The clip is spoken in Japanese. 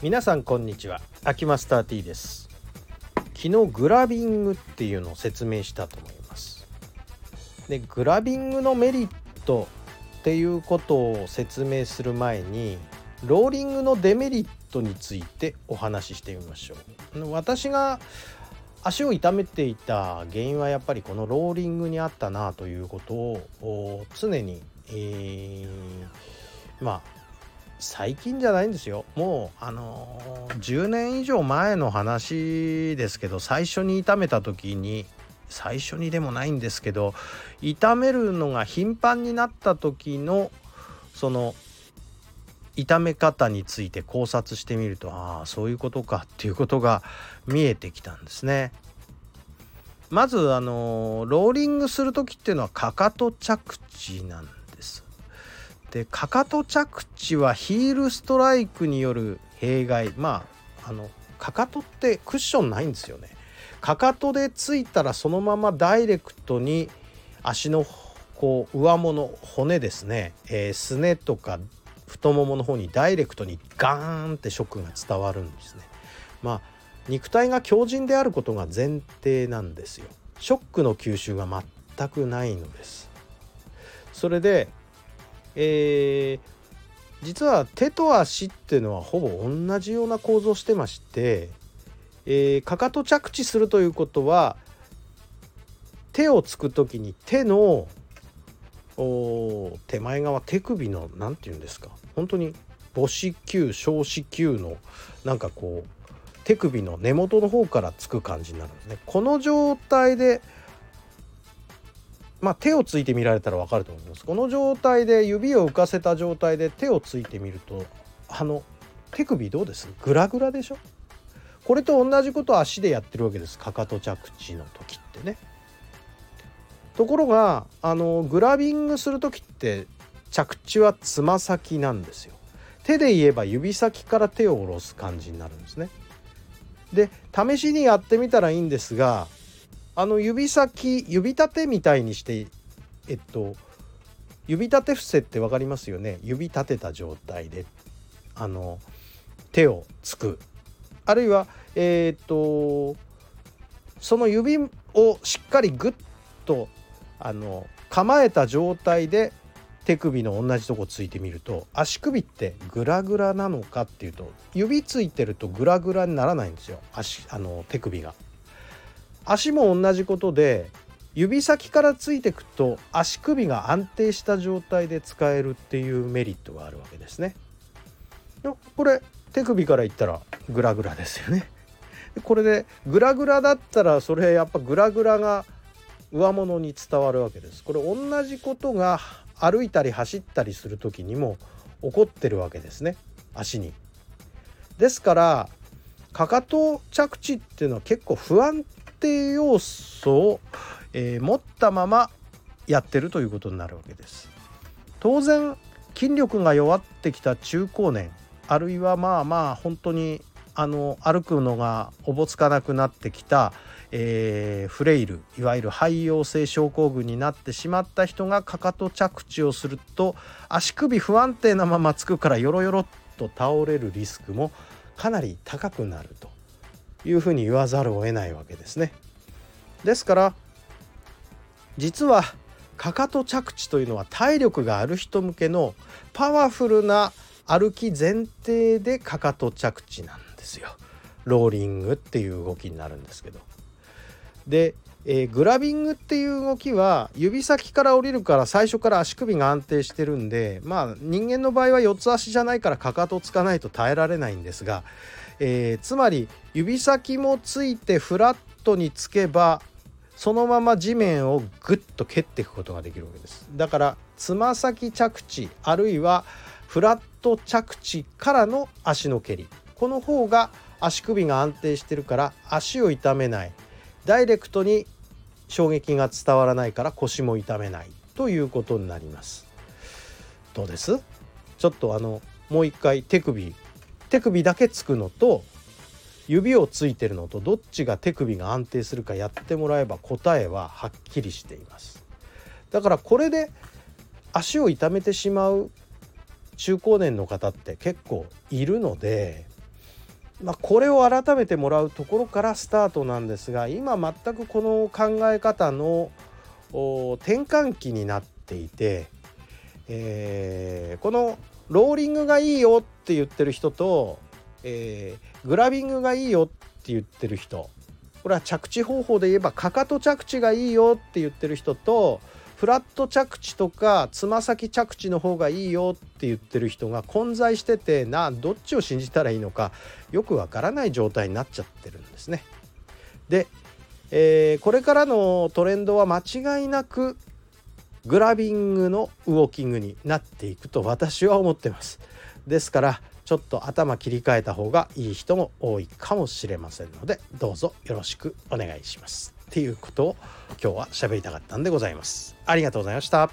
皆さんこんにちは。秋マスター T です。昨日グラビングっていうのを説明したと思います。でグラビングのメリットっていうことを説明する前にローリングのデメリットについてお話ししてみましょう。私が足を痛めていた原因はやっぱりこのローリングにあったなということを常に、えー、まあ最近じゃないんですよもうあのー、10年以上前の話ですけど最初に痛めた時に最初にでもないんですけど痛めるのが頻繁になった時のその痛め方について考察してみるとああそういうことかっていうことが見えてきたんですね。まずあのローリングする時っていうのはかかと着地なんで。かかと着地はヒールストライクによる弊害まああのかかとってクッションないんですよね。かかとでついたらそのままダイレクトに足のこう上もの骨ですね、えー、すねとか太ももの方にダイレクトにガーンってショックが伝わるんですね。まあ肉体が強靭であることが前提なんですよ。ショックの吸収が全くないのです。それで、えー、実は手と足っていうのはほぼ同じような構造してまして、えー、かかと着地するということは手をつく時に手の手前側手首の何て言うんですか本当に母子球小子球のなんかこう手首の根元の方からつく感じになるんですね。この状態でまあ、手をついてみられたら分かると思います。この状態で指を浮かせた状態で手をついてみるとあの手首どうです？グラグラでしょ？これと同じことを足でやってるわけです。かかと着地の時ってね。ところがあのグラビングする時って着地はつま先なんですよ。手で言えば指先から手を下ろす感じになるんですね。で試しにやってみたらいいんですがあの指先指立てみたいにしてえっと指立て伏せって分かりますよね？指立てた状態であの手をつく。あるいはえ、っとその指をしっかりグッとあの構えた状態で手首の同じとこついてみると足首ってグラグラなのかっていうと指ついてるとグラグラにならないんですよ。足あの手首が。足も同じことで指先からついてくと足首が安定した状態で使えるっていうメリットがあるわけですね。これ手首から言ったらグラグラですよね。これでグラグラだったらそれやっぱグラグラが上物に伝わるわけですこれ同じことが歩いたり走ったりする時にも起こってるわけですね足に。ですからかかと着地っていうのは結構不安定要素を、えー、持ったままやってるということになるわけです。当然筋力が弱ってきた中高年あるいはまあまあ本当にあの歩くのがおぼつかなくなってきたえー、フレイルいわゆる肺陽性症候群になってしまった人がかかと着地をすると足首不安定なままつくからよろよろっと倒れるリスクもかなり高くなるというふうに言わざるを得ないわけですね。ですから実はかかと着地というのは体力がある人向けのパワフルな歩き前提でかかと着地なんですよ。ローリングっていう動きになるんですけど。で、えー、グラビングっていう動きは指先から降りるから最初から足首が安定してるんでまあ人間の場合は四つ足じゃないからかかとつかないと耐えられないんですが、えー、つまり指先もついてフラットにつけばそのまま地面をグッと蹴っていくことができるわけです。だからつま先着地あるいはフラット着地からの足の蹴り。この方が足首が安定してるから足を痛めない。ダイレクトに衝撃が伝わらないから腰も痛めない。ということになります。どうです？ちょっとあのもう一回手首手首だけつくのと指をついてるのとどっちが手首が安定するかやってもらえば答えははっきりしています。だからこれで足を痛めてしまう中高年の方って結構いるのでまあ、これを改めてもらうところからスタートなんですが今全くこの考え方の転換期になっていて、えー、このローリングがいいよって言ってる人と、えー、グラビングがいいよって言ってる人これは着地方法で言えばかかと着地がいいよって言ってる人とフラット着地とかつま先着地の方がいいよって言ってる人が混在しててなどっちを信じたらいいのかよくわからない状態になっちゃってるんですね。で、えー、これからのトレンドは間違いなくグラビングのウォーキングになっていくと私は思ってます。ですからちょっと頭切り替えた方がいい人も多いかもしれませんのでどうぞよろしくお願いします。っていうことを今日は喋りたかったんでございます。ありがとうございました。